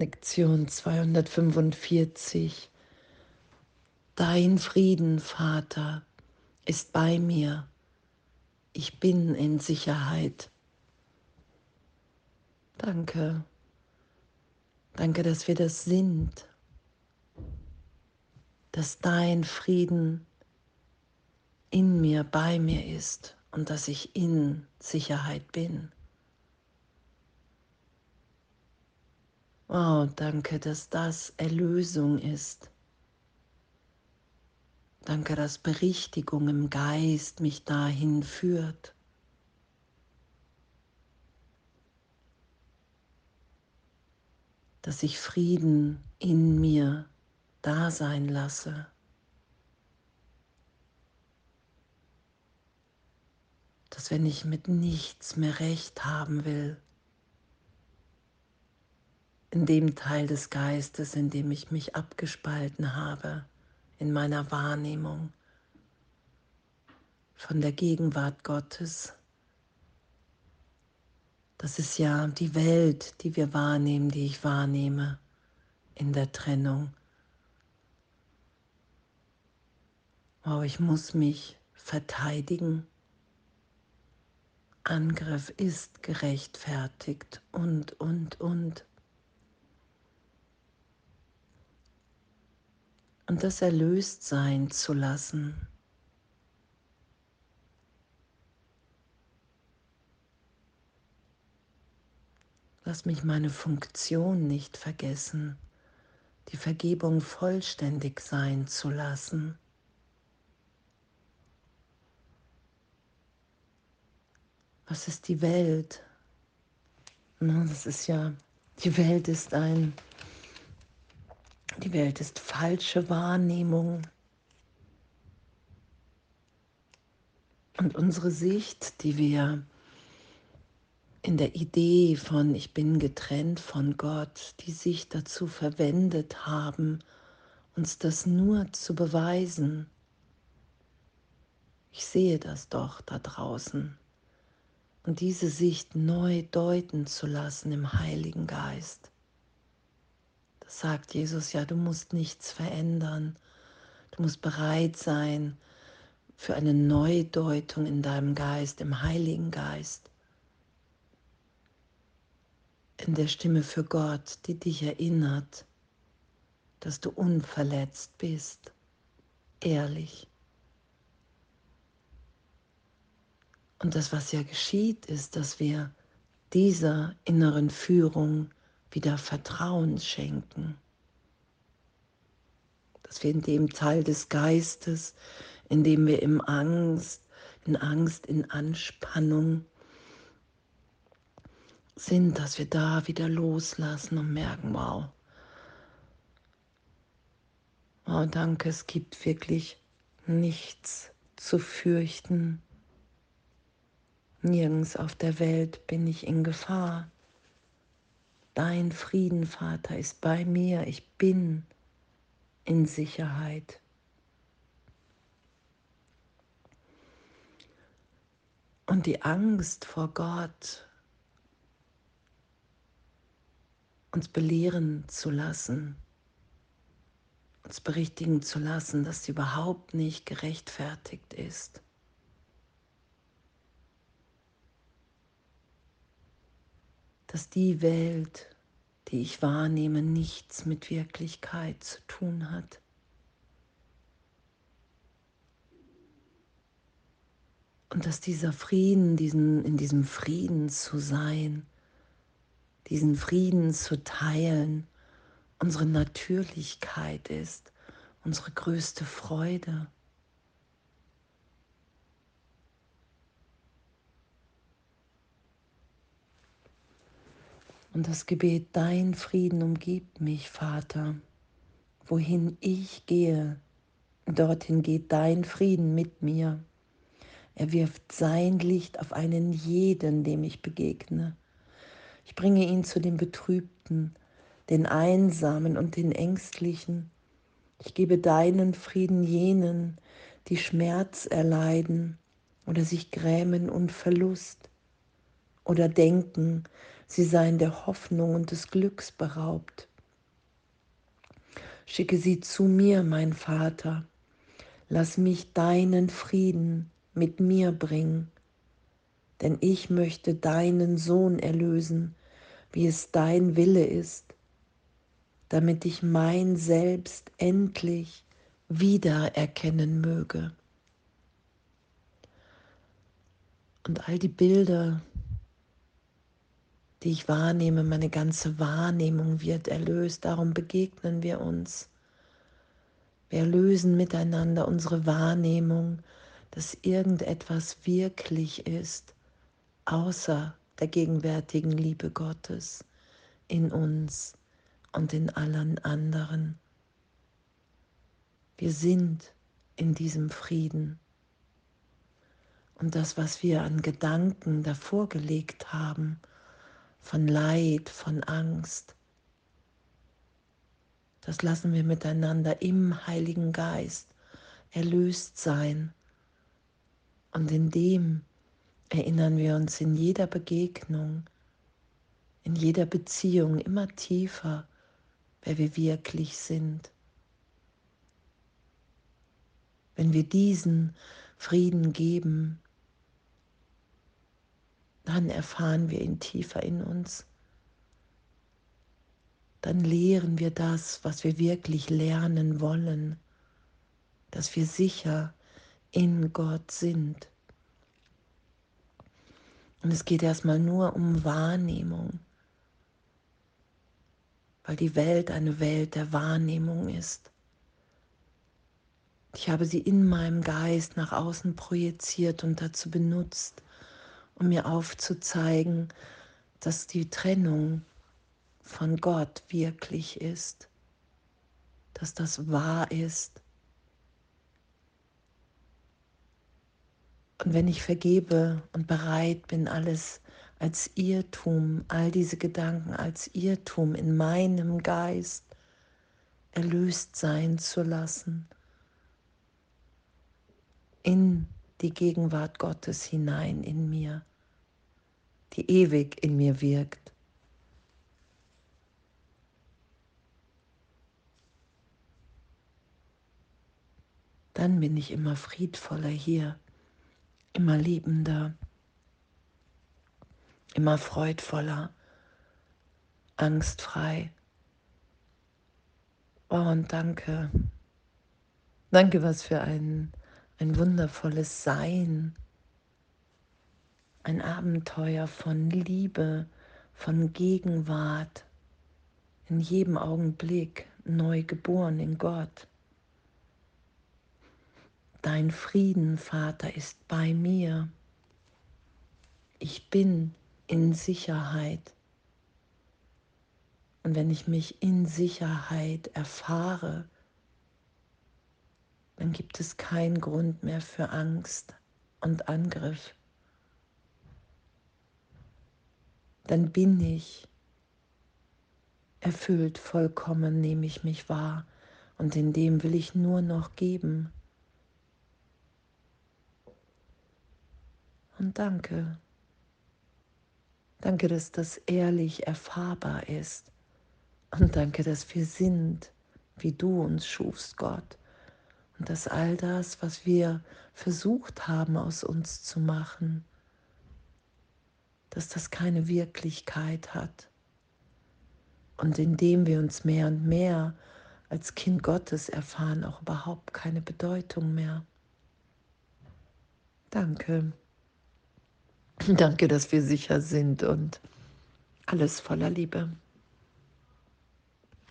Lektion 245. Dein Frieden, Vater, ist bei mir. Ich bin in Sicherheit. Danke. Danke, dass wir das sind. Dass dein Frieden in mir, bei mir ist und dass ich in Sicherheit bin. Oh, danke, dass das Erlösung ist. Danke, dass Berichtigung im Geist mich dahin führt. Dass ich Frieden in mir da sein lasse. Dass wenn ich mit nichts mehr recht haben will, in dem Teil des Geistes, in dem ich mich abgespalten habe, in meiner Wahrnehmung von der Gegenwart Gottes. Das ist ja die Welt, die wir wahrnehmen, die ich wahrnehme in der Trennung. Wow, ich muss mich verteidigen. Angriff ist gerechtfertigt und, und, und. Und das erlöst sein zu lassen. Lass mich meine Funktion nicht vergessen, die Vergebung vollständig sein zu lassen. Was ist die Welt? das ist ja, die Welt ist ein die Welt ist falsche Wahrnehmung. Und unsere Sicht, die wir in der Idee von ich bin getrennt von Gott, die Sicht dazu verwendet haben, uns das nur zu beweisen. Ich sehe das doch da draußen. Und diese Sicht neu deuten zu lassen im Heiligen Geist sagt Jesus, ja, du musst nichts verändern. Du musst bereit sein für eine Neudeutung in deinem Geist, im Heiligen Geist. In der Stimme für Gott, die dich erinnert, dass du unverletzt bist, ehrlich. Und das, was ja geschieht, ist, dass wir dieser inneren Führung wieder Vertrauen schenken. Dass wir in dem Teil des Geistes, in dem wir im Angst, in Angst, in Anspannung sind, dass wir da wieder loslassen und merken, wow, wow, danke, es gibt wirklich nichts zu fürchten. Nirgends auf der Welt bin ich in Gefahr. Dein Frieden, Vater, ist bei mir. Ich bin in Sicherheit. Und die Angst vor Gott, uns belehren zu lassen, uns berichtigen zu lassen, dass sie überhaupt nicht gerechtfertigt ist. Dass die Welt, die ich wahrnehme, nichts mit Wirklichkeit zu tun hat. Und dass dieser Frieden, diesen, in diesem Frieden zu sein, diesen Frieden zu teilen, unsere Natürlichkeit ist, unsere größte Freude. Und das Gebet, dein Frieden umgibt mich, Vater. Wohin ich gehe, dorthin geht dein Frieden mit mir. Er wirft sein Licht auf einen jeden, dem ich begegne. Ich bringe ihn zu den Betrübten, den Einsamen und den Ängstlichen. Ich gebe deinen Frieden jenen, die Schmerz erleiden oder sich grämen und Verlust oder denken, sie seien der Hoffnung und des Glücks beraubt. Schicke sie zu mir, mein Vater. Lass mich deinen Frieden mit mir bringen, denn ich möchte deinen Sohn erlösen, wie es dein Wille ist, damit ich mein Selbst endlich wiedererkennen möge. Und all die Bilder, die ich wahrnehme, meine ganze Wahrnehmung wird erlöst. Darum begegnen wir uns. Wir lösen miteinander unsere Wahrnehmung, dass irgendetwas wirklich ist, außer der gegenwärtigen Liebe Gottes in uns und in allen anderen. Wir sind in diesem Frieden. Und das, was wir an Gedanken davor gelegt haben, von Leid, von Angst, das lassen wir miteinander im Heiligen Geist erlöst sein. Und in dem erinnern wir uns in jeder Begegnung, in jeder Beziehung immer tiefer, wer wir wirklich sind. Wenn wir diesen Frieden geben, dann erfahren wir ihn tiefer in uns. Dann lehren wir das, was wir wirklich lernen wollen, dass wir sicher in Gott sind. Und es geht erstmal nur um Wahrnehmung, weil die Welt eine Welt der Wahrnehmung ist. Ich habe sie in meinem Geist nach außen projiziert und dazu benutzt, um mir aufzuzeigen, dass die Trennung von Gott wirklich ist, dass das wahr ist. Und wenn ich vergebe und bereit bin, alles als Irrtum, all diese Gedanken als Irrtum in meinem Geist erlöst sein zu lassen, in die Gegenwart Gottes hinein in mir, die ewig in mir wirkt. Dann bin ich immer friedvoller hier, immer liebender, immer freudvoller, angstfrei. Oh, und danke. Danke, was für ein, ein wundervolles Sein ein Abenteuer von Liebe, von Gegenwart, in jedem Augenblick neu geboren in Gott. Dein Frieden, Vater, ist bei mir. Ich bin in Sicherheit. Und wenn ich mich in Sicherheit erfahre, dann gibt es keinen Grund mehr für Angst und Angriff. Dann bin ich erfüllt, vollkommen nehme ich mich wahr und in dem will ich nur noch geben. Und danke. Danke, dass das ehrlich erfahrbar ist. Und danke, dass wir sind, wie du uns schufst, Gott. Und dass all das, was wir versucht haben aus uns zu machen, dass das keine Wirklichkeit hat. Und indem wir uns mehr und mehr als Kind Gottes erfahren, auch überhaupt keine Bedeutung mehr. Danke. Danke, dass wir sicher sind und alles voller Liebe.